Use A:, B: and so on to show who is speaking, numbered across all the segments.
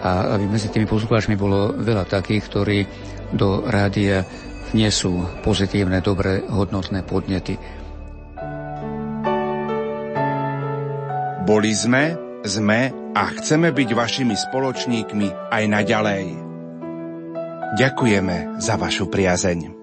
A: a aby medzi tými poslucháčmi bolo veľa takých, ktorí do rádia vnesú pozitívne, dobré, hodnotné podnety.
B: Boli sme, sme a chceme byť vašimi spoločníkmi aj naďalej. Ďakujeme za vašu priazeň.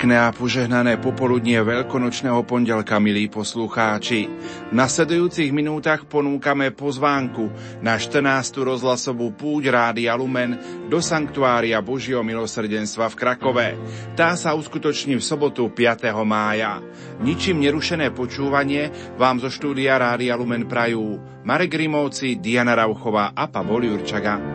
B: Pekné a požehnané popoludnie veľkonočného pondelka, milí poslucháči. V nasledujúcich minútach ponúkame pozvánku na 14. rozhlasovú púť Rádia Lumen do Sanktuária Božieho milosrdenstva v Krakove. Tá sa uskutoční v sobotu 5. mája. Ničím nerušené počúvanie vám zo štúdia Rádia Lumen prajú Marek Rimovci, Diana Rauchová a Pavol Jurčaga.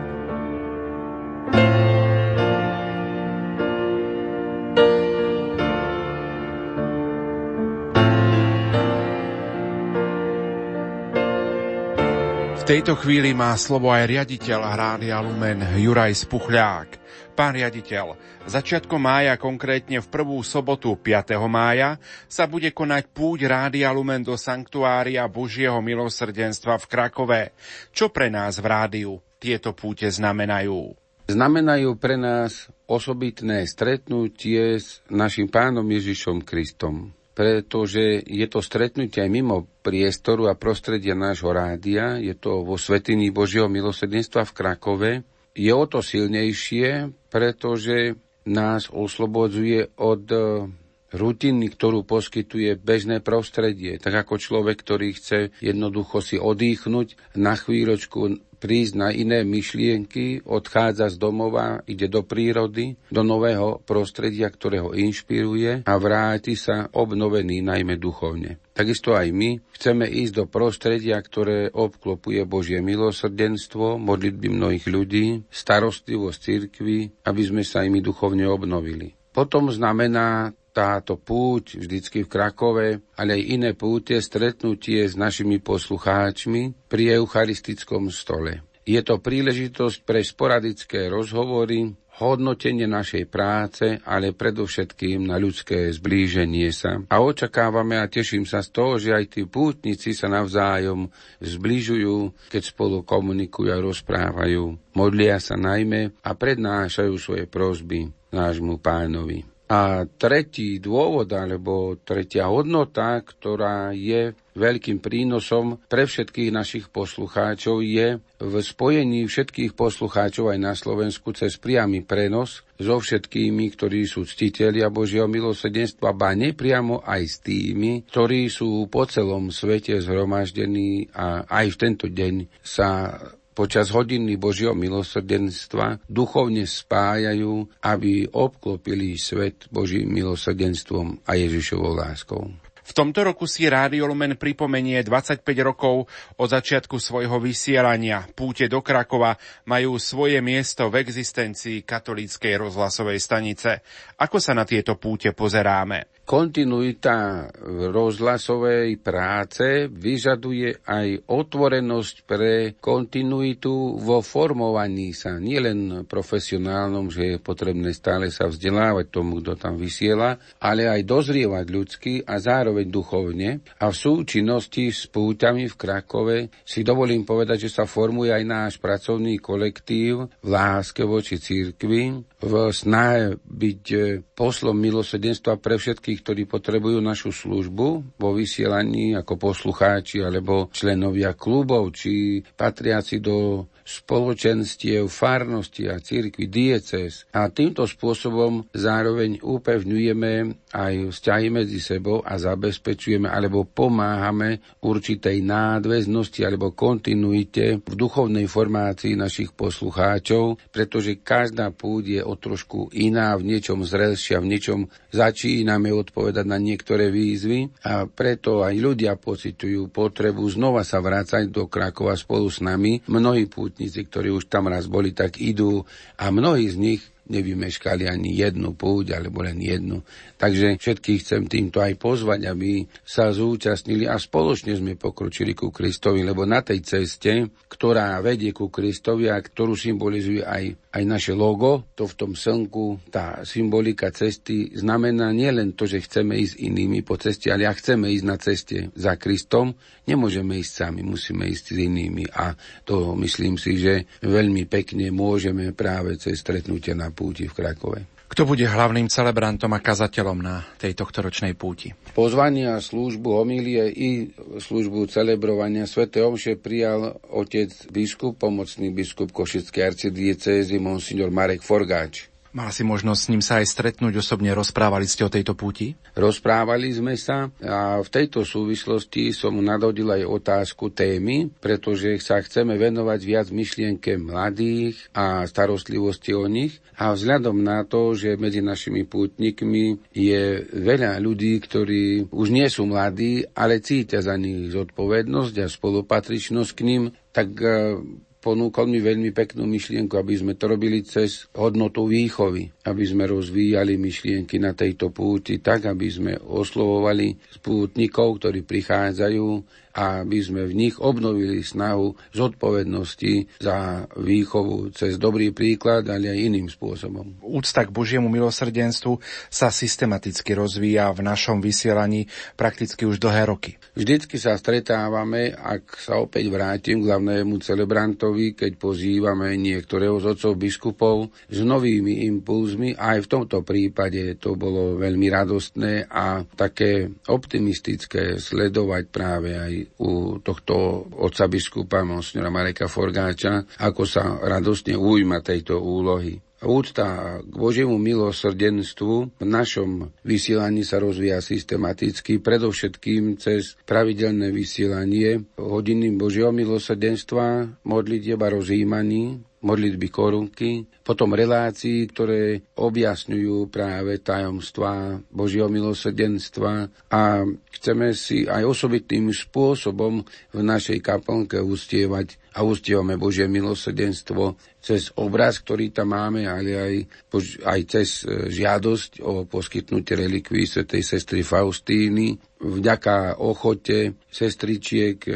B: Tejto chvíli má slovo aj riaditeľ Rádia Lumen Juraj Spuchľák. Pán riaditeľ, začiatkom mája, konkrétne v prvú sobotu 5. mája, sa bude konať púť Rádia Lumen do Sanktuária Božieho milosrdenstva v Krakove. Čo pre nás v rádiu tieto púte znamenajú?
C: Znamenajú pre nás osobitné stretnutie s našim pánom Ježišom Kristom pretože je to stretnutie aj mimo priestoru a prostredia nášho rádia, je to vo Svetiny Božieho milosrdenstva v Krakove. Je o to silnejšie, pretože nás oslobodzuje od e, rutiny, ktorú poskytuje bežné prostredie. Tak ako človek, ktorý chce jednoducho si odýchnuť na chvíľočku prísť na iné myšlienky, odchádza z domova, ide do prírody, do nového prostredia, ktoré ho inšpiruje a vráti sa obnovený najmä duchovne. Takisto aj my chceme ísť do prostredia, ktoré obklopuje Božie milosrdenstvo, modlitby mnohých ľudí, starostlivosť cirkvy, aby sme sa imi duchovne obnovili. Potom znamená táto púť vždycky v Krakove, ale aj iné púte, stretnutie s našimi poslucháčmi pri eucharistickom stole. Je to príležitosť pre sporadické rozhovory, hodnotenie našej práce, ale predovšetkým na ľudské zblíženie sa. A očakávame a teším sa z toho, že aj tí pútnici sa navzájom zbližujú, keď spolu komunikujú a rozprávajú. Modlia sa najmä a prednášajú svoje prosby nášmu pánovi. A tretí dôvod, alebo tretia hodnota, ktorá je veľkým prínosom pre všetkých našich poslucháčov, je v spojení všetkých poslucháčov aj na Slovensku cez priamy prenos so všetkými, ktorí sú ctitelia Božieho milosrdenstva, ba nepriamo aj s tými, ktorí sú po celom svete zhromaždení a aj v tento deň sa počas hodiny Božieho milosrdenstva duchovne spájajú, aby obklopili svet Božím milosrdenstvom a Ježišovou láskou.
B: V tomto roku si Rádio Lumen pripomenie 25 rokov od začiatku svojho vysielania. Púte do Krakova majú svoje miesto v existencii katolíckej rozhlasovej stanice. Ako sa na tieto púte pozeráme?
C: Kontinuita rozhlasovej práce vyžaduje aj otvorenosť pre kontinuitu vo formovaní sa, nielen profesionálnom, že je potrebné stále sa vzdelávať tomu, kto tam vysiela, ale aj dozrievať ľudsky a zároveň duchovne. A v súčinnosti s púťami v Krakove si dovolím povedať, že sa formuje aj náš pracovný kolektív v láske voči církvi, v snahe byť poslom milosrdenstva pre všetkých tých, ktorí potrebujú našu službu vo vysielaní ako poslucháči alebo členovia klubov, či patriaci do spoločenstiev, farnosti a církvy, dieces. A týmto spôsobom zároveň upevňujeme aj vzťahy medzi sebou a zabezpečujeme alebo pomáhame určitej nádväznosti alebo kontinuite v duchovnej formácii našich poslucháčov, pretože každá púť je o trošku iná, v niečom zrelšia, v niečom začíname odpovedať na niektoré výzvy a preto aj ľudia pocitujú potrebu znova sa vrácať do Krakova spolu s nami. Mnohí púť pútnici, ktorí už tam raz boli, tak idú a mnohí z nich nevymeškali ani jednu púť, alebo len jednu. Takže všetkých chcem týmto aj pozvať, aby sa zúčastnili a spoločne sme pokročili ku Kristovi, lebo na tej ceste, ktorá vedie ku Kristovi a ktorú symbolizuje aj, aj naše logo, to v tom slnku, tá symbolika cesty znamená nielen to, že chceme ísť inými po ceste, ale ak chceme ísť na ceste za Kristom, nemôžeme ísť sami, musíme ísť s inými a to myslím si, že veľmi pekne môžeme práve cez stretnutie na púti v Krakove.
B: Kto bude hlavným celebrantom a kazateľom na tej tohtoročnej púti?
C: Pozvania, službu homílie i službu celebrovania Sv. Omše prijal otec biskup, pomocný biskup Košickej arcidiecézy, monsignor Marek Forgáč.
B: Mal si možnosť s ním sa aj stretnúť osobne, rozprávali ste o tejto púti?
C: Rozprávali sme sa a v tejto súvislosti som nadodil aj otázku témy, pretože sa chceme venovať viac myšlienke mladých a starostlivosti o nich a vzhľadom na to, že medzi našimi pútnikmi je veľa ľudí, ktorí už nie sú mladí, ale cítia za nich zodpovednosť a spolupatričnosť k ním, tak ponúkol mi veľmi peknú myšlienku, aby sme to robili cez hodnotu výchovy, aby sme rozvíjali myšlienky na tejto púti tak, aby sme oslovovali spútnikov, ktorí prichádzajú aby sme v nich obnovili snahu zodpovednosti za výchovu cez dobrý príklad, ale aj iným spôsobom.
B: Úcta k Božiemu milosrdenstvu sa systematicky rozvíja v našom vysielaní prakticky už dlhé roky.
C: Vždycky sa stretávame, ak sa opäť vrátim k hlavnému celebrantovi, keď pozývame niektorého z otcov biskupov s novými impulzmi. Aj v tomto prípade to bolo veľmi radostné a také optimistické sledovať práve aj u tohto otca biskupa, monsignora Mareka Forgáča, ako sa radostne ujma tejto úlohy. Úcta k Božiemu milosrdenstvu v našom vysielaní sa rozvíja systematicky, predovšetkým cez pravidelné vysielanie hodiny Božieho milosrdenstva, modlitieb a rozjímaní, modlitby korunky, potom relácií, ktoré objasňujú práve tajomstva Božieho milosrdenstva a chceme si aj osobitným spôsobom v našej kaplnke ustievať a ustievame Božie milosrdenstvo cez obraz, ktorý tam máme, ale aj, aj cez e, žiadosť o poskytnutie relikví svätej sestry Faustíny, vďaka ochote sestričiek e,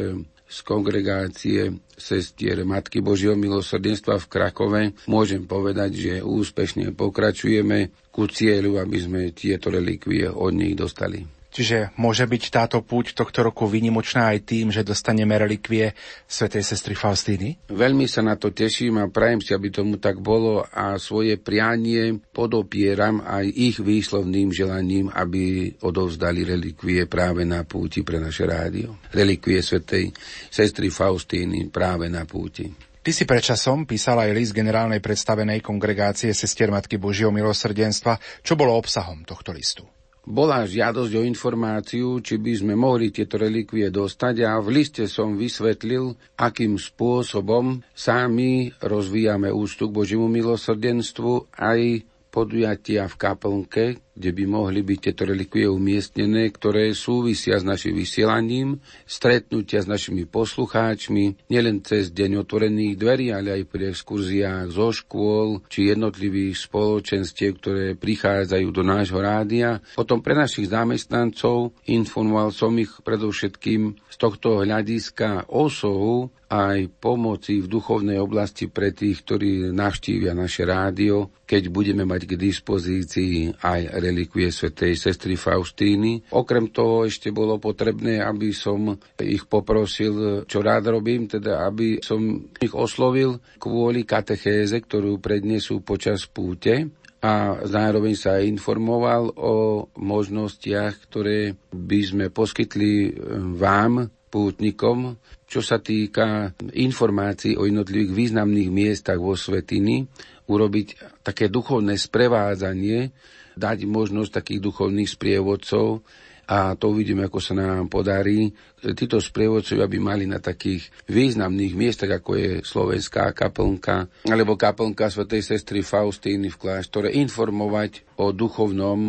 C: z kongregácie sestier Matky Božieho milosrdenstva v Krakove môžem povedať, že úspešne pokračujeme ku cieľu, aby sme tieto relikvie od nich dostali.
B: Čiže môže byť táto púť tohto roku vynimočná aj tým, že dostaneme relikvie svätej sestry Faustíny?
C: Veľmi sa na to teším a prajem si, aby tomu tak bolo a svoje prianie podopieram aj ich výslovným želaním, aby odovzdali relikvie práve na púti pre naše rádio. Relikvie svätej sestry Faustíny práve na púti.
B: Ty si predčasom písal aj list generálnej predstavenej kongregácie sestier Matky Božieho milosrdenstva. Čo bolo obsahom tohto listu?
C: Bola žiadosť o informáciu, či by sme mohli tieto relikvie dostať a v liste som vysvetlil, akým spôsobom sami rozvíjame ústup Božiemu milosrdenstvu aj podujatia v kaplnke, kde by mohli byť tieto relikvie umiestnené, ktoré súvisia s našim vysielaním, stretnutia s našimi poslucháčmi, nielen cez deň otvorených dverí, ale aj pri exkurziách zo škôl či jednotlivých spoločenstiev, ktoré prichádzajú do nášho rádia. Potom pre našich zamestnancov informoval som ich predovšetkým z tohto hľadiska osohu aj pomoci v duchovnej oblasti pre tých, ktorí navštívia naše rádio, keď budeme mať k dispozícii aj relikvie svätej sestry Faustíny. Okrem toho ešte bolo potrebné, aby som ich poprosil, čo rád robím, teda aby som ich oslovil kvôli katechéze, ktorú prednesú počas púte a zároveň sa informoval o možnostiach, ktoré by sme poskytli vám, pútnikom, čo sa týka informácií o jednotlivých významných miestach vo Svetiny, urobiť také duchovné sprevádzanie dať možnosť takých duchovných sprievodcov, a to uvidíme, ako sa nám podarí. Títo sprievodcovia by mali na takých významných miestach, ako je Slovenská kaplnka, alebo kaplnka svätej sestry Faustíny v kláštore, informovať o duchovnom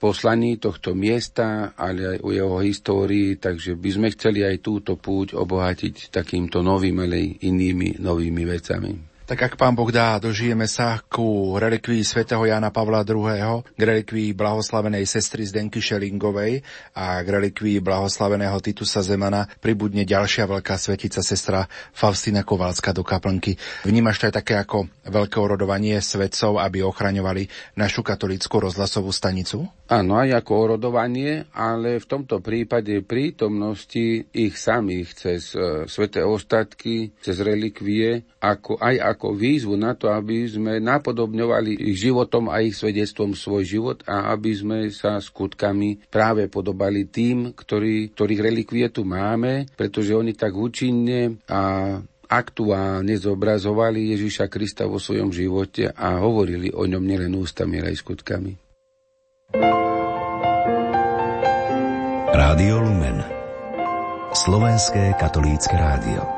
C: poslaní tohto miesta, ale aj o jeho histórii, takže by sme chceli aj túto púť obohatiť takýmto novým, ale inými novými vecami.
B: Tak ak pán Boh dá, dožijeme sa ku relikvii svätého Jana Pavla II, k relikvii blahoslavenej sestry Zdenky Šelingovej a k relikvii blahoslaveného Titusa Zemana pribudne ďalšia veľká svetica sestra Faustina Kovalska do kaplnky. Vnímaš to aj také ako veľké orodovanie svetcov, aby ochraňovali našu katolícku rozhlasovú stanicu?
C: Áno, aj ako orodovanie, ale v tomto prípade prítomnosti ich samých cez uh, sveté ostatky, cez relikvie, ako, aj ako ako výzvu na to, aby sme napodobňovali ich životom a ich svedectvom svoj život a aby sme sa skutkami práve podobali tým, ktorý, ktorých relikvie tu máme, pretože oni tak účinne a aktuálne zobrazovali Ježiša Krista vo svojom živote a hovorili o ňom nielen ústami, ale aj skutkami.
D: Rádio Lumen Slovenské katolícke rádio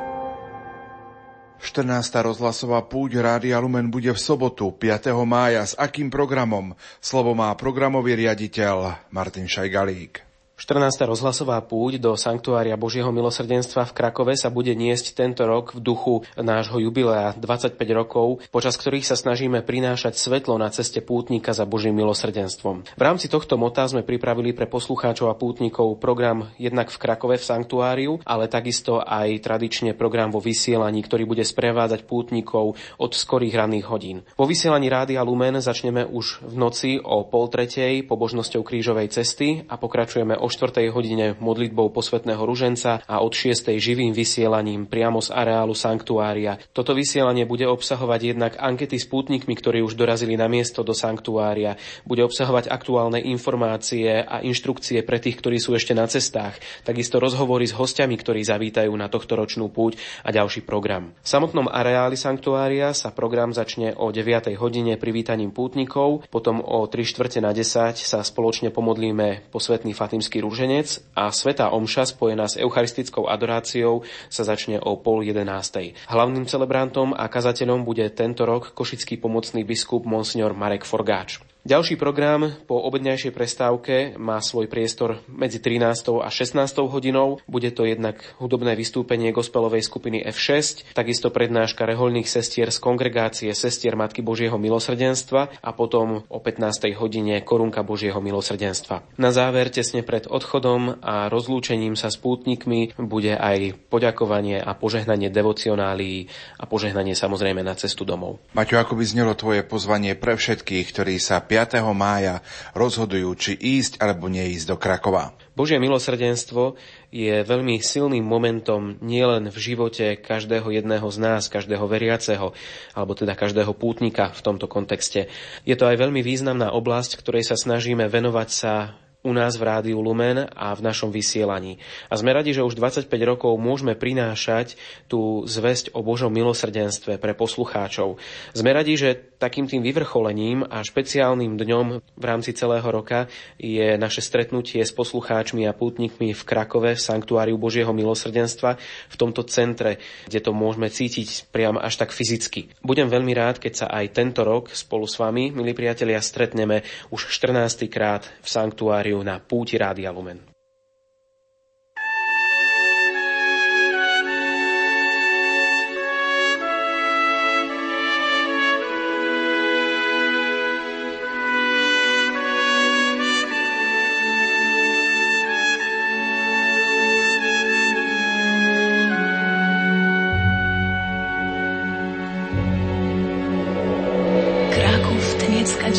B: 14. rozhlasová púť Rádia Lumen bude v sobotu 5. mája. S akým programom? Slovo má programový riaditeľ Martin Šajgalík.
E: 14. rozhlasová púť do Sanktuária Božieho milosrdenstva v Krakove sa bude niesť tento rok v duchu nášho jubilea 25 rokov, počas ktorých sa snažíme prinášať svetlo na ceste pútnika za Božím milosrdenstvom. V rámci tohto mota sme pripravili pre poslucháčov a pútnikov program jednak v Krakove v Sanktuáriu, ale takisto aj tradične program vo vysielaní, ktorý bude sprevádzať pútnikov od skorých ranných hodín. Vo vysielaní Rádia Lumen začneme už v noci o pol tretej pobožnosťou krížovej cesty a pokračujeme o 4. hodine modlitbou posvetného ruženca a od 6. živým vysielaním priamo z areálu sanktuária. Toto vysielanie bude obsahovať jednak ankety s pútnikmi, ktorí už dorazili na miesto do sanktuária. Bude obsahovať aktuálne informácie a inštrukcie pre tých, ktorí sú ešte na cestách. Takisto rozhovory s hostiami, ktorí zavítajú na tohto ročnú púť a ďalší program. V samotnom areáli sanktuária sa program začne o 9. hodine privítaním pútnikov, potom o 3 čtvrte na 10 sa spoločne pomodlíme posvetný Fatimský rúženec a Svetá Omša spojená s eucharistickou adoráciou sa začne o pol jedenástej. Hlavným celebrantom a kazateľom bude tento rok košický pomocný biskup Monsignor Marek Forgáč. Ďalší program po obedňajšej prestávke má svoj priestor medzi 13. a 16. hodinou. Bude to jednak hudobné vystúpenie gospelovej skupiny F6, takisto prednáška reholných sestier z kongregácie Sestier Matky Božieho milosrdenstva a potom o 15. hodine korunka Božieho milosrdenstva. Na záver, tesne pred odchodom a rozlúčením sa s pútnikmi bude aj poďakovanie a požehnanie devocionálií a požehnanie samozrejme na cestu domov.
B: Maťo, ako by znelo tvoje pozvanie pre všetkých, ktorí sa 5. mája rozhodujú, či ísť alebo neísť do Krakova.
E: Božie milosrdenstvo je veľmi silným momentom nielen v živote každého jedného z nás, každého veriaceho, alebo teda každého pútnika v tomto kontexte. Je to aj veľmi významná oblasť, ktorej sa snažíme venovať sa u nás v Rádiu Lumen a v našom vysielaní. A sme radi, že už 25 rokov môžeme prinášať tú zväzť o Božom milosrdenstve pre poslucháčov. Sme radi, že takým tým vyvrcholením a špeciálnym dňom v rámci celého roka je naše stretnutie s poslucháčmi a pútnikmi v Krakove v Sanktuáriu Božieho milosrdenstva v tomto centre, kde to môžeme cítiť priam až tak fyzicky. Budem veľmi rád, keď sa aj tento rok spolu s vami, milí priatelia, stretneme už 14. krát v Sanktuáriu Máriu na púti Rádia Lumen.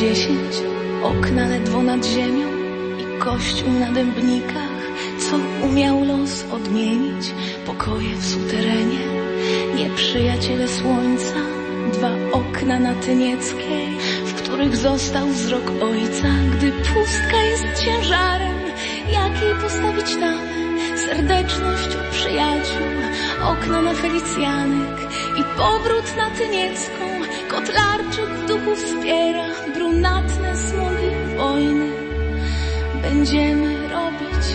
F: 10, okna ledwo nad ziemią kościół na dębnikach, co umiał los odmienić, pokoje w suterenie, nieprzyjaciele słońca, dwa okna na Tynieckiej, w których został wzrok ojca, gdy pustka jest ciężarem, jakiej postawić tamę, serdeczność u przyjaciół, okna na Felicjanek i powrót na Tyniecką, kotlarczyk w duchu wspiera brunatne smogi wojny będziemy robić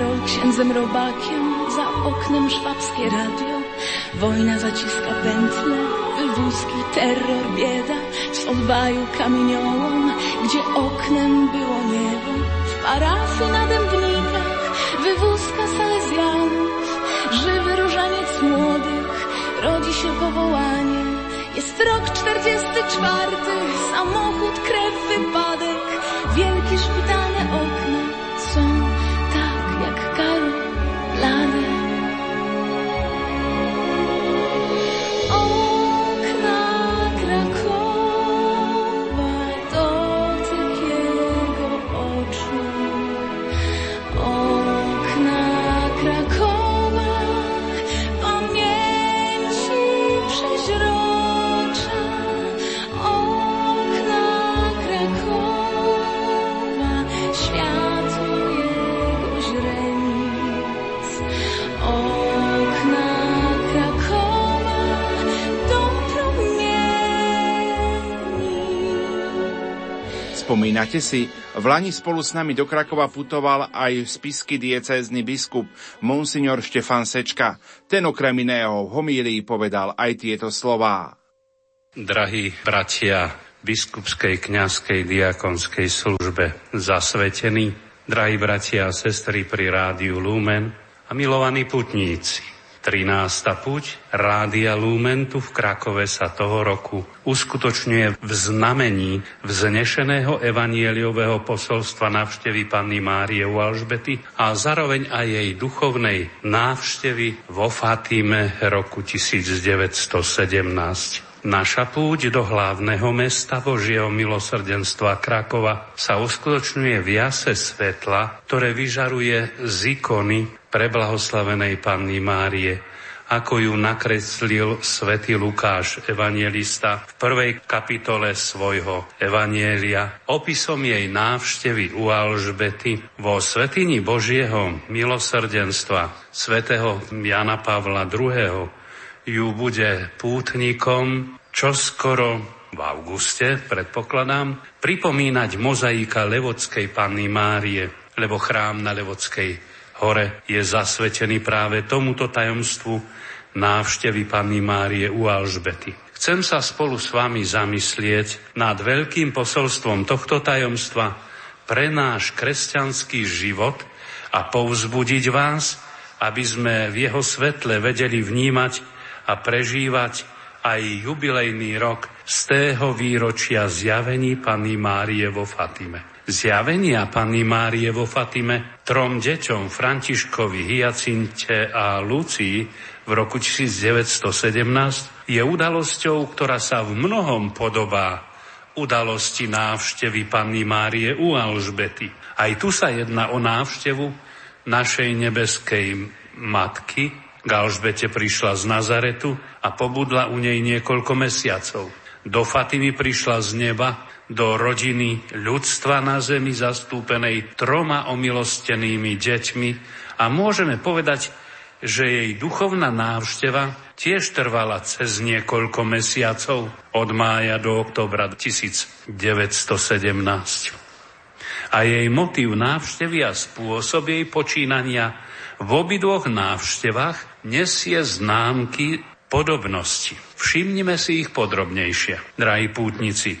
F: gitarą, księdzem robakiem, za oknem szwabskie radio. Wojna zaciska pętle, wywózki, terror, bieda, w odwaju kamieniołom, gdzie oknem było niebo. W parafii na dębnikach, wywózka salezjanów, żywy różaniec młodych, rodzi się powołanie. Jest rok 44, samochód, krew, wypadek, wielki szpitalny okres.
B: Spomínate si, v Lani spolu s nami do Krakova putoval aj spisky diecézny biskup Monsignor Štefan Sečka. Ten okrem iného v homílii povedal aj tieto slová.
G: Drahí bratia biskupskej, kňazskej, diakonskej službe zasvetení, drahí bratia a sestry pri rádiu Lumen a milovaní putníci, 13. puť Rádia Lumen tu v Krakove sa toho roku uskutočňuje v znamení vznešeného evanieliového posolstva návštevy Panny Márie u Alžbety a zároveň aj jej duchovnej návštevy vo Fatime roku 1917. Naša púť do hlavného mesta Božieho milosrdenstva Krakova sa uskutočňuje v jase svetla, ktoré vyžaruje z ikony preblahoslavenej Panny Márie, ako ju nakreslil svätý Lukáš, evangelista, v prvej kapitole svojho evanielia, opisom jej návštevy u Alžbety vo Svetini Božieho milosrdenstva svätého Jana Pavla II. Ju bude pútnikom čoskoro v auguste, predpokladám, pripomínať mozaika Levodskej Panny Márie, lebo chrám na Levodskej hore je zasvetený práve tomuto tajomstvu návštevy Panny Márie u Alžbety. Chcem sa spolu s vami zamyslieť nad veľkým posolstvom tohto tajomstva pre náš kresťanský život a povzbudiť vás, aby sme v jeho svetle vedeli vnímať a prežívať aj jubilejný rok z tého výročia zjavení Panny Márie vo Fatime zjavenia Panny Márie vo Fatime trom deťom Františkovi, Hyacinte a Lucii v roku 1917 je udalosťou, ktorá sa v mnohom podobá udalosti návštevy Panny Márie u Alžbety. Aj tu sa jedná o návštevu našej nebeskej matky. K Alžbete prišla z Nazaretu a pobudla u nej niekoľko mesiacov. Do Fatimy prišla z neba do rodiny ľudstva na zemi zastúpenej troma omilostenými deťmi a môžeme povedať, že jej duchovná návšteva tiež trvala cez niekoľko mesiacov od mája do oktobra 1917. A jej motív návštevy a spôsob jej počínania v obidvoch návštevách nesie známky podobnosti. Všimnime si ich podrobnejšie, drahí pútnici.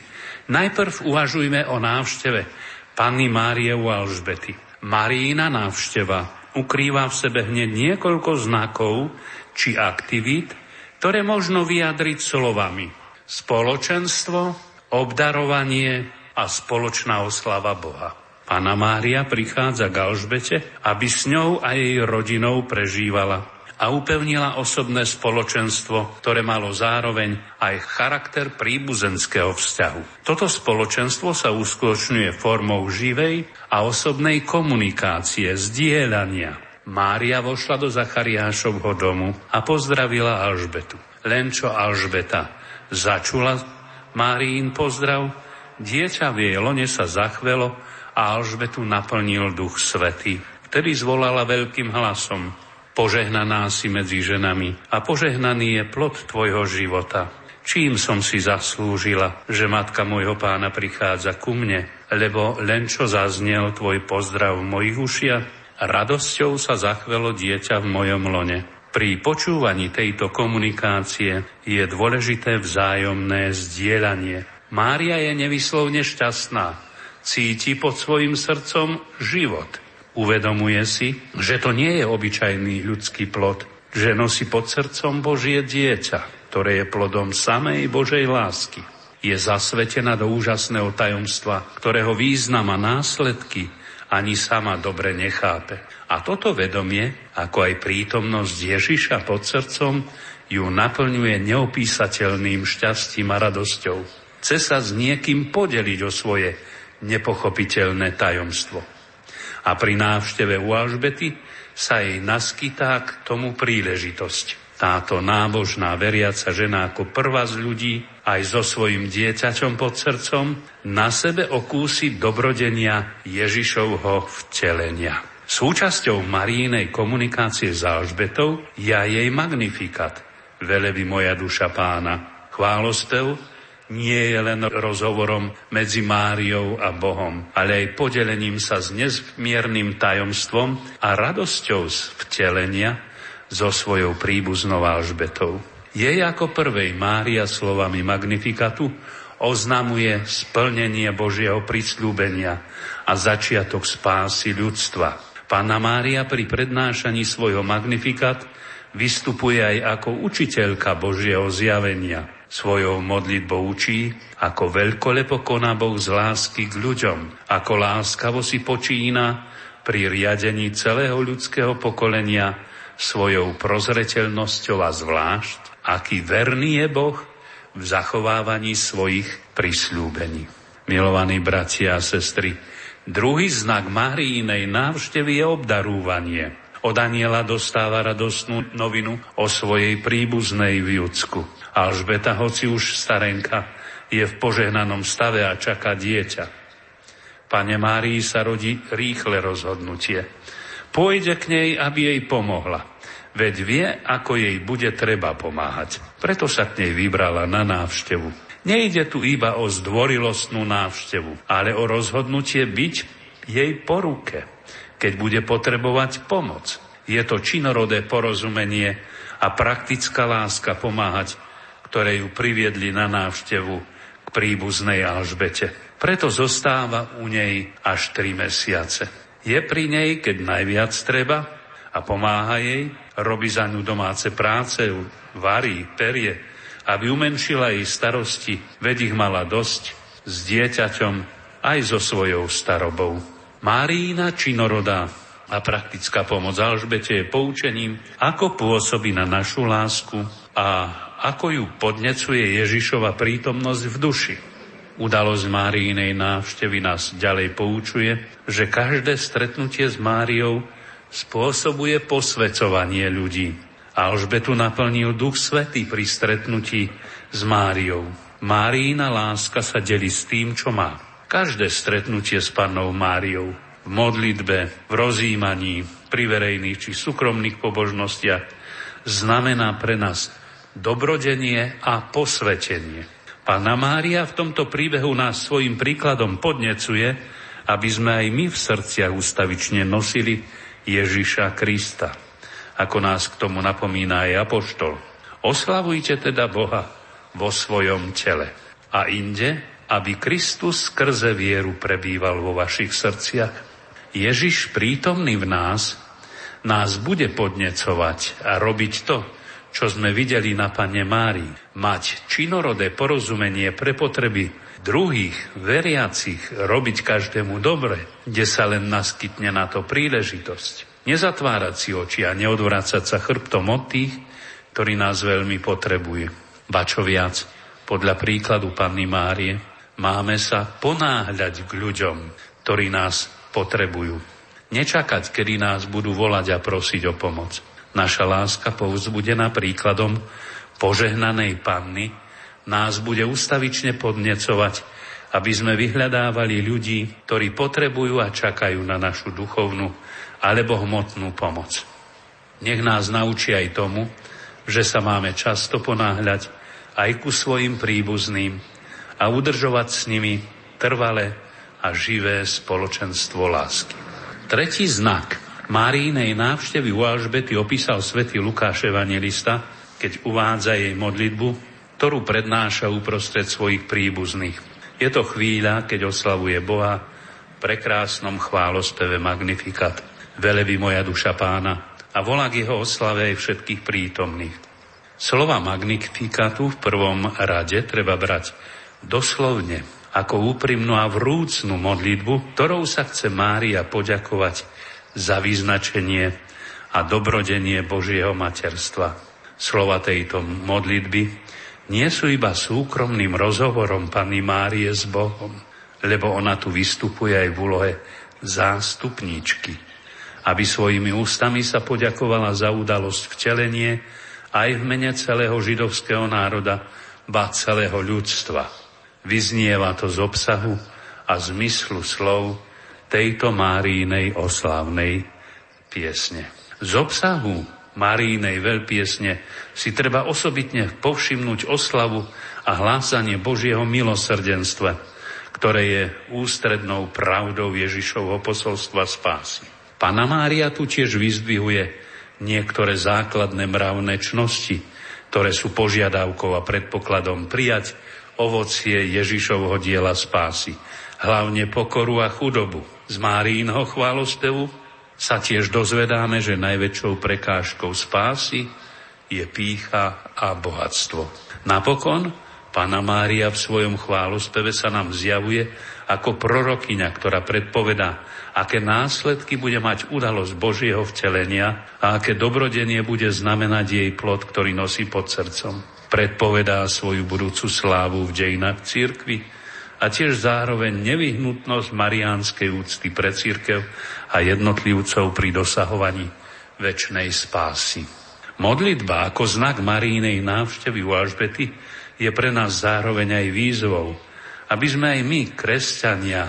G: Najprv uvažujme o návšteve Panny Márie u Alžbety. Marína návšteva ukrýva v sebe hneď niekoľko znakov či aktivít, ktoré možno vyjadriť slovami. Spoločenstvo, obdarovanie a spoločná oslava Boha. Pana Mária prichádza k Alžbete, aby s ňou a jej rodinou prežívala a upevnila osobné spoločenstvo, ktoré malo zároveň aj charakter príbuzenského vzťahu. Toto spoločenstvo sa uskutočňuje formou živej a osobnej komunikácie, zdieľania. Mária vošla do Zachariášovho domu a pozdravila Alžbetu. Len čo Alžbeta začula Máriin pozdrav, dieťa v jej lone sa zachvelo a Alžbetu naplnil duch svety. Vtedy zvolala veľkým hlasom – Požehnaná si medzi ženami a požehnaný je plod tvojho života. Čím som si zaslúžila, že matka môjho pána prichádza ku mne, lebo len čo zaznel tvoj pozdrav v mojich ušiach, radosťou sa zachvelo dieťa v mojom lone. Pri počúvaní tejto komunikácie je dôležité vzájomné zdieľanie. Mária je nevyslovne šťastná, cíti pod svojim srdcom život – Uvedomuje si, že to nie je obyčajný ľudský plod, že nosí pod srdcom Božie dieťa, ktoré je plodom samej Božej lásky. Je zasvetená do úžasného tajomstva, ktorého význam a následky ani sama dobre nechápe. A toto vedomie, ako aj prítomnosť Ježiša pod srdcom, ju naplňuje neopísateľným šťastím a radosťou. Chce sa s niekým podeliť o svoje nepochopiteľné tajomstvo a pri návšteve u Alžbety sa jej naskytá k tomu príležitosť. Táto nábožná veriaca žena ako prvá z ľudí aj so svojim dieťaťom pod srdcom na sebe okúsi dobrodenia Ježišovho vtelenia. Súčasťou Marínej komunikácie s Alžbetou je jej magnifikat. Velebi moja duša pána. Chválospev nie je len rozhovorom medzi Máriou a Bohom, ale aj podelením sa s nezmiernym tajomstvom a radosťou z vtelenia so svojou príbuznou Alžbetou. Jej ako prvej Mária slovami Magnifikatu oznamuje splnenie Božieho prislúbenia a začiatok spásy ľudstva. Pána Mária pri prednášaní svojho Magnifikat vystupuje aj ako učiteľka Božieho zjavenia svojou modlitbou učí, ako veľkolepo koná Boh z lásky k ľuďom, ako láskavo si počína pri riadení celého ľudského pokolenia svojou prozreteľnosťou a zvlášť, aký verný je Boh v zachovávaní svojich prisľúbení. Milovaní bratia a sestry, druhý znak Máriinej návštevy je obdarúvanie. Od aniela dostáva radostnú novinu o svojej príbuznej v Judsku. Alžbeta, hoci už starenka, je v požehnanom stave a čaká dieťa. Pane Márii sa rodí rýchle rozhodnutie. Pôjde k nej, aby jej pomohla. Veď vie, ako jej bude treba pomáhať. Preto sa k nej vybrala na návštevu. Nejde tu iba o zdvorilostnú návštevu, ale o rozhodnutie byť jej po ruke, keď bude potrebovať pomoc. Je to činorodé porozumenie a praktická láska pomáhať ktoré ju priviedli na návštevu k príbuznej Alžbete. Preto zostáva u nej až tri mesiace. Je pri nej, keď najviac treba a pomáha jej, robí za ňu domáce práce, varí, perie, aby umenšila jej starosti, veď ich mala dosť, s dieťaťom aj so svojou starobou. Márína činorodá a praktická pomoc Alžbete je poučením, ako pôsobí na našu lásku a ako ju podnecuje Ježišova prítomnosť v duši. Udalosť Máriinej návštevy nás ďalej poučuje, že každé stretnutie s Máriou spôsobuje posvecovanie ľudí. Alžbetu naplnil Duch Svetý pri stretnutí s Máriou. Máriina láska sa delí s tým, čo má. Každé stretnutie s pannou Máriou v modlitbe, v rozjímaní, pri verejných či súkromných pobožnostiach znamená pre nás dobrodenie a posvetenie. Pána Mária v tomto príbehu nás svojim príkladom podnecuje, aby sme aj my v srdciach ustavične nosili Ježiša Krista. Ako nás k tomu napomína aj Apoštol. Oslavujte teda Boha vo svojom tele. A inde, aby Kristus skrze vieru prebýval vo vašich srdciach. Ježiš prítomný v nás, nás bude podnecovať a robiť to, čo sme videli na Pane Mári, mať činorodé porozumenie pre potreby druhých, veriacich, robiť každému dobre, kde sa len naskytne na to príležitosť. Nezatvárať si oči a neodvrácať sa chrbtom od tých, ktorí nás veľmi potrebujú. Ba čo viac, podľa príkladu Panny Márie, máme sa ponáhľať k ľuďom, ktorí nás potrebujú. Nečakať, kedy nás budú volať a prosiť o pomoc. Naša láska povzbudená príkladom požehnanej panny nás bude ustavične podnecovať, aby sme vyhľadávali ľudí, ktorí potrebujú a čakajú na našu duchovnú alebo hmotnú pomoc. Nech nás naučí aj tomu, že sa máme často ponáhľať aj ku svojim príbuzným a udržovať s nimi trvalé a živé spoločenstvo lásky. Tretí znak Márínej návštevy u Alžbety opísal svätý Lukáš Evangelista, keď uvádza jej modlitbu, ktorú prednáša uprostred svojich príbuzných. Je to chvíľa, keď oslavuje Boha pre krásnom chválospeve Magnifikat. Velebi moja duša pána a volá k jeho oslave aj všetkých prítomných. Slova Magnifikatu v prvom rade treba brať doslovne ako úprimnú a vrúcnú modlitbu, ktorou sa chce Mária poďakovať za vyznačenie a dobrodenie Božieho materstva. Slova tejto modlitby nie sú iba súkromným rozhovorom Panny Márie s Bohom, lebo ona tu vystupuje aj v úlohe zástupníčky, aby svojimi ústami sa poďakovala za udalosť vtelenie aj v mene celého židovského národa, ba celého ľudstva. Vyznieva to z obsahu a zmyslu slov tejto Márínej oslávnej piesne. Z obsahu Márínej veľpiesne si treba osobitne povšimnúť oslavu a hlásanie Božieho milosrdenstva, ktoré je ústrednou pravdou Ježišovho posolstva spásy. Pana Mária tu tiež vyzdvihuje niektoré základné mravné čnosti, ktoré sú požiadavkou a predpokladom prijať ovocie Ježišovho diela spásy, hlavne pokoru a chudobu, z Márínho chválospevu sa tiež dozvedáme, že najväčšou prekážkou spásy je pícha a bohatstvo. Napokon Pána Mária v svojom chválospeve sa nám zjavuje ako prorokyňa, ktorá predpovedá, aké následky bude mať udalosť Božieho vtelenia a aké dobrodenie bude znamenať jej plod, ktorý nosí pod srdcom. Predpovedá svoju budúcu slávu v dejinách církvy, a tiež zároveň nevyhnutnosť mariánskej úcty pre církev a jednotlivcov pri dosahovaní väčšnej spásy. Modlitba ako znak Marínej návštevy u Alžbety je pre nás zároveň aj výzvou, aby sme aj my, kresťania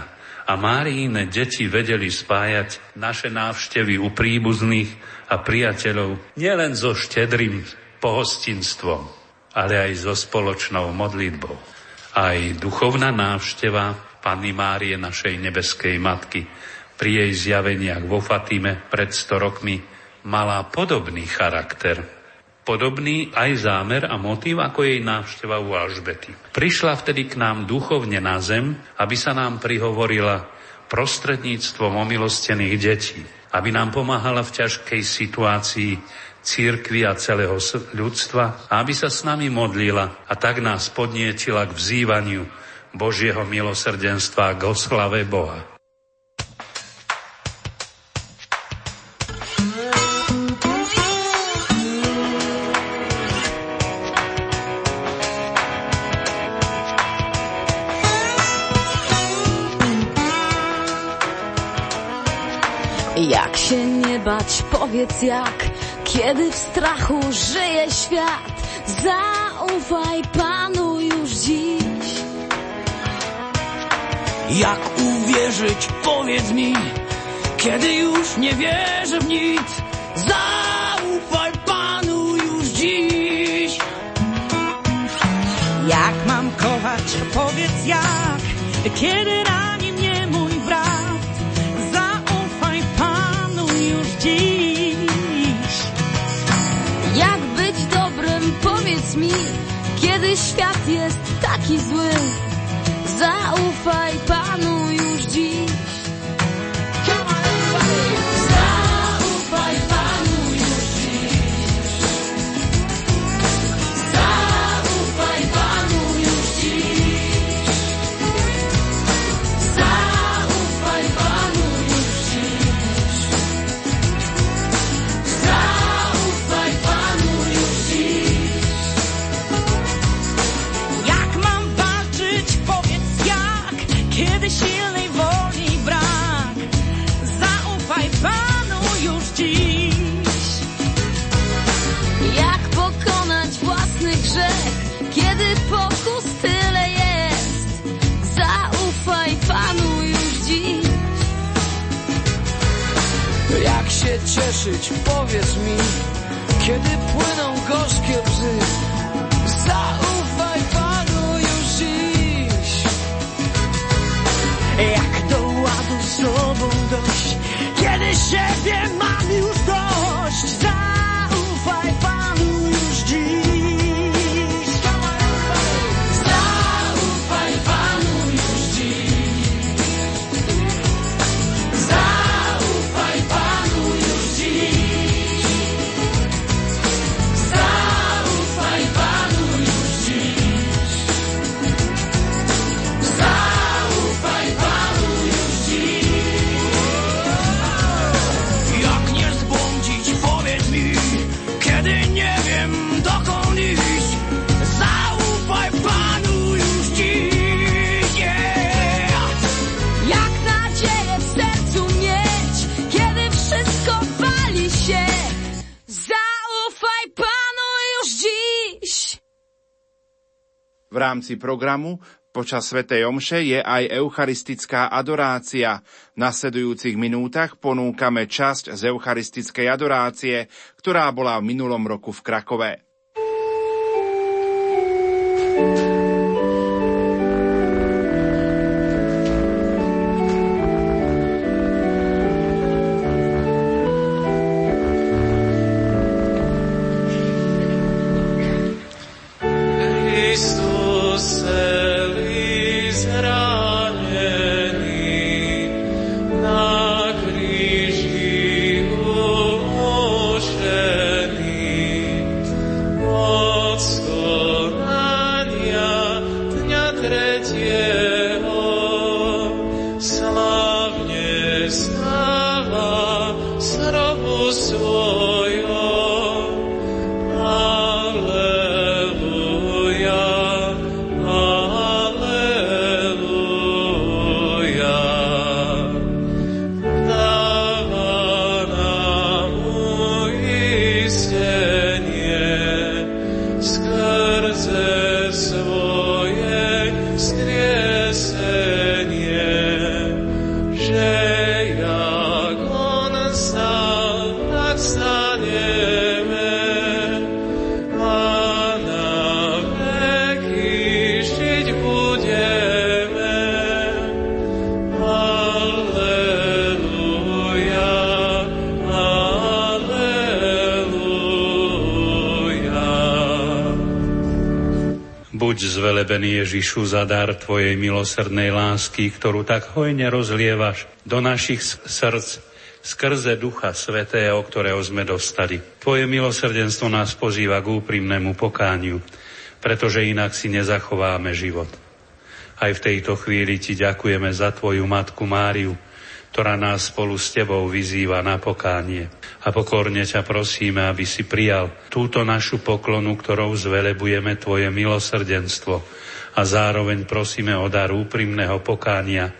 G: a Máriine deti vedeli spájať naše návštevy u príbuzných a priateľov nielen so štedrým pohostinstvom, ale aj so spoločnou modlitbou aj duchovná návšteva Panny Márie, našej nebeskej matky, pri jej zjaveniach vo Fatime pred 100 rokmi mala podobný charakter. Podobný aj zámer a motív ako jej návšteva u Alžbety. Prišla vtedy k nám duchovne na zem, aby sa nám prihovorila prostredníctvom omilostených detí, aby nám pomáhala v ťažkej situácii církvy a celého ľudstva, aby sa s nami modlila a tak nás podnietila k vzývaniu Božieho milosrdenstva k oslave Boha.
F: Jak się nie bać, powiedz jak kiedy w strachu żyje świat, zaufaj Panu już dziś.
H: Jak uwierzyć, powiedz mi, kiedy już nie wierzę w nic, zaufaj Panu już dziś.
I: Jak mam kochać, powiedz jak, kiedy
F: świat jest taki zły, zaufaj Panu
J: V rámci programu počas Svetej Omše je aj eucharistická adorácia. V nasledujúcich minútach ponúkame časť z eucharistickej adorácie, ktorá bola v minulom roku v Krakove.
G: Ježišu za dar Tvojej milosrdnej lásky, ktorú tak hojne rozlievaš do našich srdc skrze Ducha Svetého, ktorého sme dostali. Tvoje milosrdenstvo nás pozýva k úprimnému pokániu, pretože inak si nezachováme život. Aj v tejto chvíli Ti ďakujeme za Tvoju Matku Máriu, ktorá nás spolu s Tebou vyzýva na pokánie. A pokorne ťa prosíme, aby si prijal túto našu poklonu, ktorou zvelebujeme Tvoje milosrdenstvo a zároveň prosíme o dar úprimného pokánia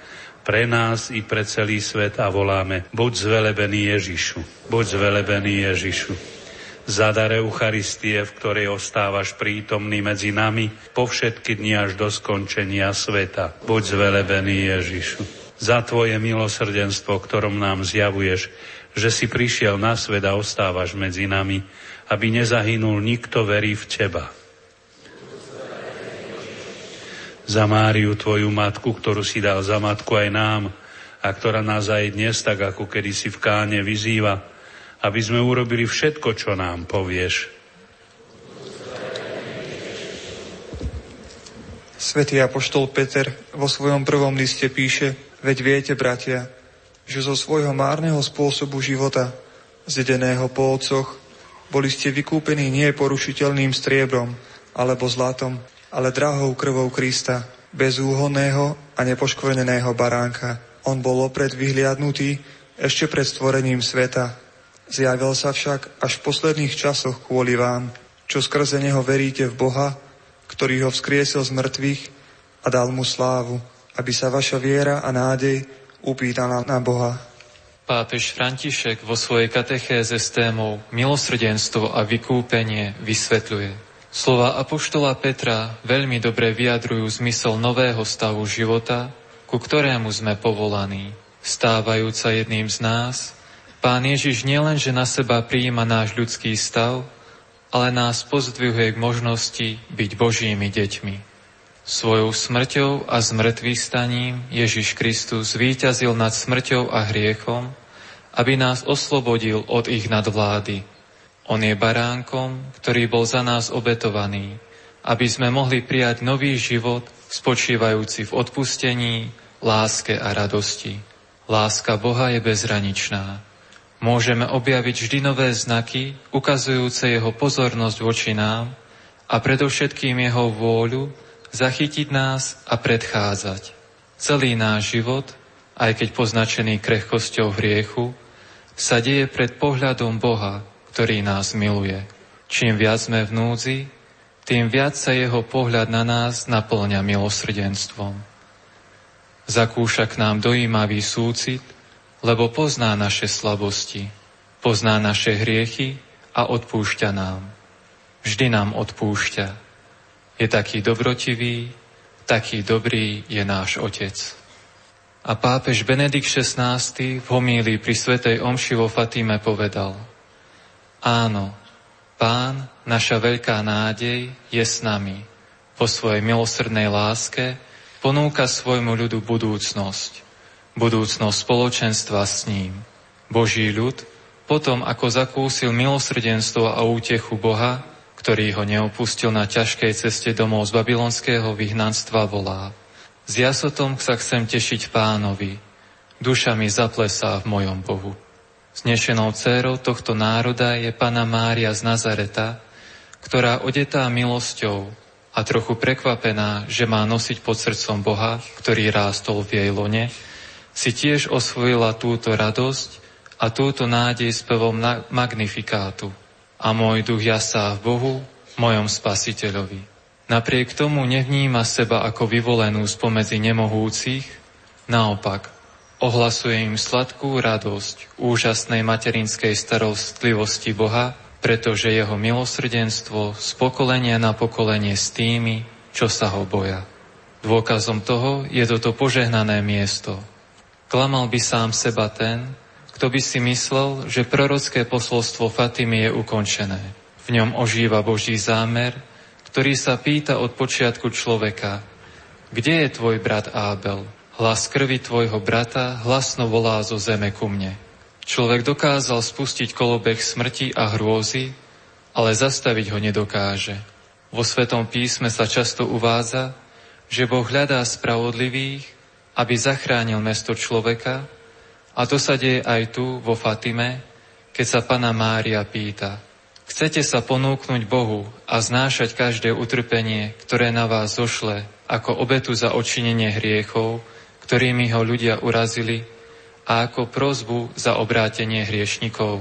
G: pre nás i pre celý svet a voláme buď zvelebený Ježišu, buď zvelebený Ježišu. Za dar Eucharistie, v ktorej ostávaš prítomný medzi nami po všetky dni až do skončenia sveta. Buď zvelebený Ježišu. Za Tvoje milosrdenstvo, ktorom nám zjavuješ, že si prišiel na svet a ostávaš medzi nami, aby nezahynul nikto verí v Teba. Za Máriu, Tvoju matku, ktorú si dal za matku aj nám a ktorá nás aj dnes, tak ako kedysi v Káne, vyzýva, aby sme urobili všetko, čo nám povieš.
K: Svetý apoštol Peter vo svojom prvom liste píše, veď viete, bratia, že zo svojho márneho spôsobu života, zedeného po otcoch, boli ste vykúpení nie porušiteľným striebrom alebo zlatom, ale drahou krvou Krista, bezúhonného a nepoškvrneného baránka. On bol opred vyhliadnutý ešte pred stvorením sveta. Zjavil sa však až v posledných časoch kvôli vám, čo skrze neho veríte v Boha, ktorý ho vzkriesil z mŕtvych a dal mu slávu, aby sa vaša viera a nádej upýtala na Boha.
L: Pápež František vo svojej katechéze s témou milosrdenstvo a vykúpenie vysvetľuje. Slova Apoštola Petra veľmi dobre vyjadrujú zmysel nového stavu života, ku ktorému sme povolaní. Stávajúca jedným z nás, Pán Ježiš nielenže na seba prijíma náš ľudský stav, ale nás pozdvihuje k možnosti byť Božími deťmi. Svojou smrťou a zmrtvých staním Ježiš Kristus víťazil nad smrťou a hriechom, aby nás oslobodil od ich nadvlády on je baránkom, ktorý bol za nás obetovaný, aby sme mohli prijať nový život, spočívajúci v odpustení, láske a radosti. Láska Boha je bezhraničná. Môžeme objaviť vždy nové znaky, ukazujúce jeho pozornosť voči nám a predovšetkým jeho vôľu zachytiť nás a predchádzať. Celý náš život, aj keď poznačený krehkosťou hriechu, sa deje pred pohľadom Boha, ktorý nás miluje. Čím viac sme v núdzi, tým viac sa jeho pohľad na nás naplňa milosrdenstvom. Zakúša k nám dojímavý súcit, lebo pozná naše slabosti, pozná naše hriechy a odpúšťa nám. Vždy nám odpúšťa. Je taký dobrotivý, taký dobrý je náš Otec. A pápež Benedikt XVI v homílii pri Svetej Omši vo Fatime povedal – Áno, Pán, naša veľká nádej, je s nami. Po svojej milosrdnej láske ponúka svojmu ľudu budúcnosť. Budúcnosť spoločenstva s ním. Boží ľud, potom ako zakúsil milosrdenstvo a útechu Boha, ktorý ho neopustil na ťažkej ceste domov z babylonského vyhnanstva, volá. S jasotom sa chcem tešiť pánovi, duša mi zaplesá v mojom Bohu. Znešenou dcérou tohto národa je Pana Mária z Nazareta, ktorá odetá milosťou a trochu prekvapená, že má nosiť pod srdcom Boha, ktorý rástol v jej lone, si tiež osvojila túto radosť a túto nádej spevom na magnifikátu. A môj duch jasá v Bohu, mojom spasiteľovi. Napriek tomu nevníma seba ako vyvolenú spomedzi nemohúcich, naopak – Ohlasuje im sladkú radosť úžasnej materinskej starostlivosti Boha, pretože jeho milosrdenstvo z pokolenia na pokolenie s tými, čo sa ho boja. Dôkazom toho je toto požehnané miesto. Klamal by sám seba ten, kto by si myslel, že prorocké posolstvo Fatimy je ukončené. V ňom ožíva Boží zámer, ktorý sa pýta od počiatku človeka, kde je tvoj brat Ábel? Hlas krvi tvojho brata hlasno volá zo zeme ku mne. Človek dokázal spustiť kolobeh smrti a hrôzy, ale zastaviť ho nedokáže. Vo Svetom písme sa často uvádza, že Boh hľadá spravodlivých, aby zachránil mesto človeka, a to sa deje aj tu, vo Fatime, keď sa Pana Mária pýta, chcete sa ponúknuť Bohu a znášať každé utrpenie, ktoré na vás zošle ako obetu za odčinenie hriechov, ktorými ho ľudia urazili a ako prozbu za obrátenie hriešnikov.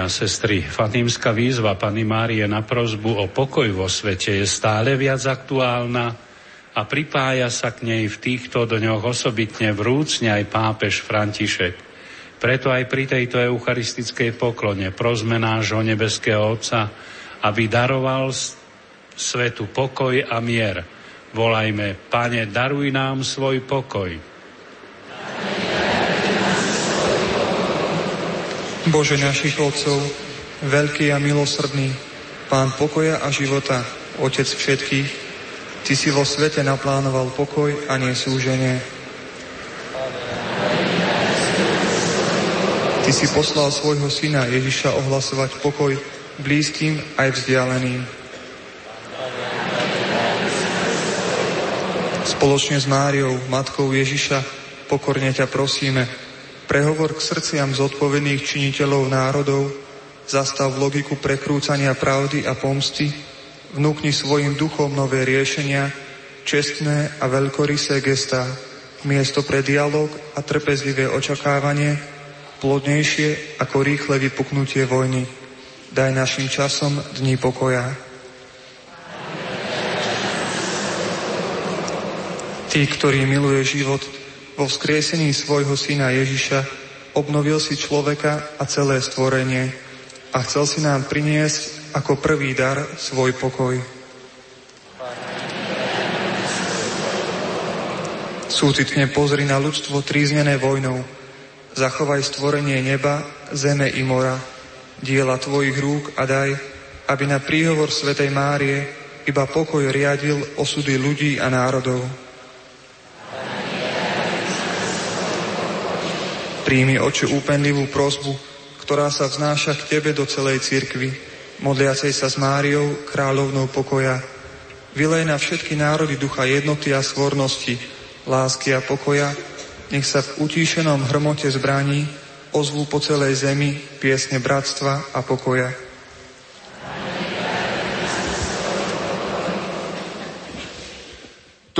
G: A sestry, Fatímska výzva Pany Márie na prozbu o pokoj vo svete je stále viac aktuálna a pripája sa k nej v týchto dňoch osobitne vrúcne aj pápež František. Preto aj pri tejto eucharistickej poklone prosme nášho nebeského Otca, aby daroval svetu pokoj a mier. Volajme, Pane, daruj nám svoj pokoj.
K: Bože našich otcov, veľký a milosrdný, Pán pokoja a života, Otec všetkých, Ty si vo svete naplánoval pokoj a nesúženie. Ty si poslal svojho syna Ježiša ohlasovať pokoj blízkym aj vzdialeným. Spoločne s Máriou, matkou Ježiša, pokorne ťa prosíme, Prehovor k srdciam zodpovedných činiteľov národov, zastav logiku prekrúcania pravdy a pomsty, vnúkni svojim duchom nové riešenia, čestné a veľkorysé gestá, miesto pre dialog a trpezlivé očakávanie, plodnejšie ako rýchle vypuknutie vojny. Daj našim časom dní pokoja. Tí, ktorí miluje život, vo vzkriesení svojho syna Ježiša obnovil si človeka a celé stvorenie a chcel si nám priniesť ako prvý dar svoj pokoj. Súcitne pozri na ľudstvo tríznené vojnou. Zachovaj stvorenie neba, zeme i mora, diela tvojich rúk a daj, aby na príhovor Svetej Márie iba pokoj riadil osudy ľudí a národov. Príjmi, oči úpenlivú prosbu, ktorá sa vznáša k Tebe do celej cirkvy, modliacej sa s Máriou, kráľovnou pokoja. Vylej na všetky národy ducha jednoty a svornosti, lásky a pokoja, nech sa v utíšenom hrmote zbraní ozvú po celej zemi piesne bratstva a pokoja.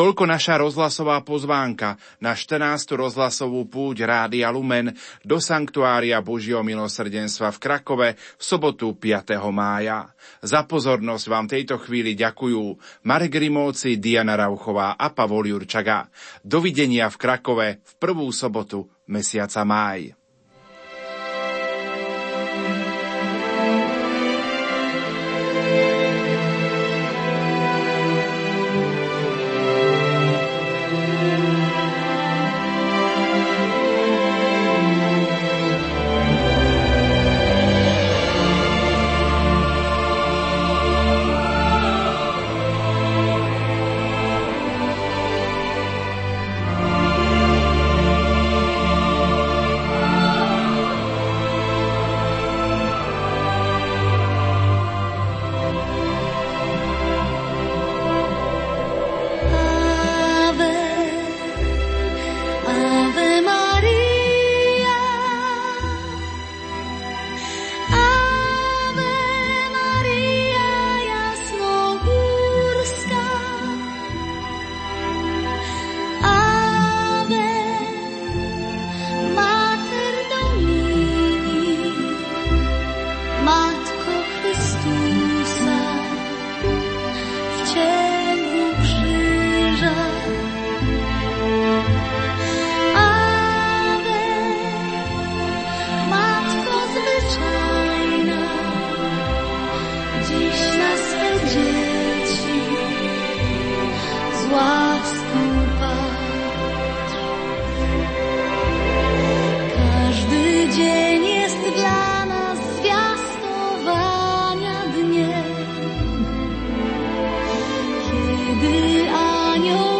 B: Toľko naša rozhlasová pozvánka na 14. rozhlasovú púť Rádia Lumen do Sanktuária Božieho milosrdenstva v Krakove v sobotu 5. mája. Za pozornosť vám tejto chvíli ďakujú Marek Rimovci, Diana Rauchová a Pavol Jurčaga. Dovidenia v Krakove v prvú sobotu mesiaca máj.